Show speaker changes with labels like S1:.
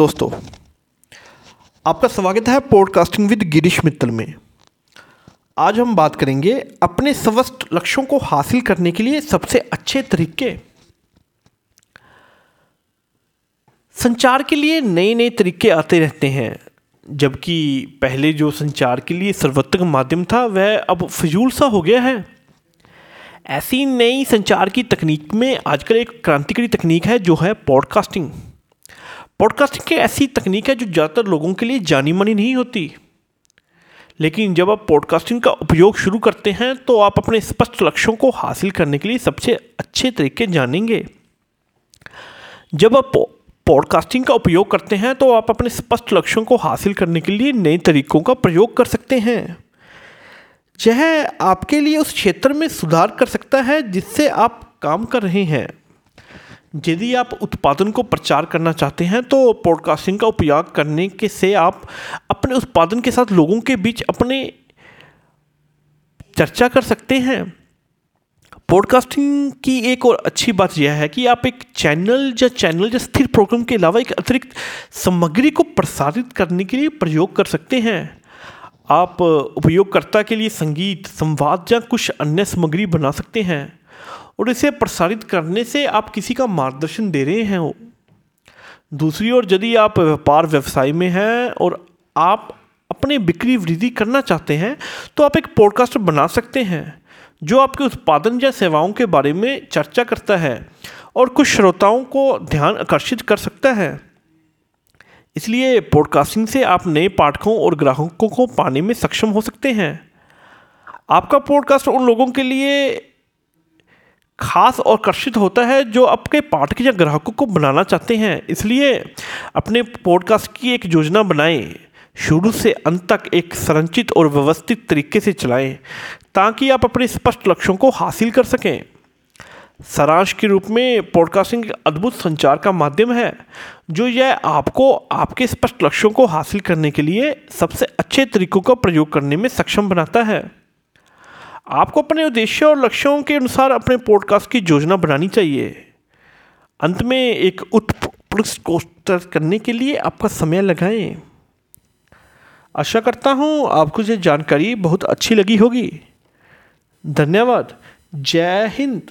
S1: दोस्तों, आपका स्वागत है पॉडकास्टिंग विद गिरीश मित्तल में। आज हम बात करेंगे अपने स्वस्थ लक्ष्यों को हासिल करने के लिए सबसे अच्छे तरीके। संचार के लिए नए नए तरीके आते रहते हैं, जबकि पहले जो संचार के लिए सर्वोत्तम माध्यम था, वह अब फजूल सा हो गया है। ऐसी नई संचार की तकनीक में आजकल एक क्रांतिकारी तकनीक है, जो है पॉडकास्टिंग पॉडकास्टिंग की ऐसी तकनीक है जो ज़्यादातर लोगों के लिए जानी मानी नहीं होती। लेकिन जब आप पॉडकास्टिंग का उपयोग शुरू करते हैं तो आप अपने स्पष्ट लक्ष्यों को हासिल करने के लिए सबसे अच्छे तरीके जानेंगे। जब आप पॉडकास्टिंग का उपयोग करते हैं तो आप अपने स्पष्ट लक्ष्यों को हासिल करने के लिए नए तरीकों का प्रयोग कर सकते हैं। यह आपके लिए उस क्षेत्र में सुधार कर सकता है जिससे आप काम कर रहे हैं। यदि आप उत्पादन को प्रचार करना चाहते हैं तो पॉडकास्टिंग का उपयोग करने के से आप अपने उत्पादन के साथ लोगों के बीच अपने चर्चा कर सकते हैं। पॉडकास्टिंग की एक और अच्छी बात यह है कि आप एक चैनल या चैनल या स्थिर प्रोग्राम के अलावा एक अतिरिक्त सामग्री को प्रसारित करने के लिए प्रयोग कर सकते हैं। आप उपयोगकर्ता के लिए संगीत, संवाद या कुछ अन्य सामग्री बना सकते हैं। और इसे प्रसारित करने से आप किसी का मार्गदर्शन दे रहे हैं दूसरी ओर, यदि आप व्यापार व्यवसाय में हैं और आप अपने बिक्री वृद्धि करना चाहते हैं तो आप एक पॉडकास्ट बना सकते हैं, जो आपके उत्पादन या सेवाओं के बारे में चर्चा करता है और कुछ श्रोताओं को ध्यान आकर्षित कर सकता है। इसलिए पॉडकास्टिंग से आप नए पाठकों और ग्राहकों को पाने में सक्षम हो सकते हैं। आपका पॉडकास्ट उन लोगों के लिए खास और आकर्षित होता है जो आपके पाठक या ग्राहकों को बनाना चाहते हैं। इसलिए अपने पॉडकास्ट की एक योजना बनाएँ। शुरू से अंत तक एक संरचित और व्यवस्थित तरीके से चलाएँ, ताकि आप अपने स्पष्ट लक्ष्यों को हासिल कर सकें। सारांश के रूप में पॉडकास्टिंग एक अद्भुत संचार का माध्यम है, जो यह आपको आपके स्पष्ट लक्ष्यों को हासिल करने के लिए सबसे अच्छे तरीकों का प्रयोग करने में सक्षम बनाता है। आपको अपने उद्देश्य और लक्ष्यों के अनुसार अपने पॉडकास्ट की योजना बनानी चाहिए। अंत में एक उत्कृष्ट करने के लिए आपका समय लगाएँ। आशा करता हूँ आपको ये जानकारी बहुत अच्छी लगी होगी। धन्यवाद। जय हिंद।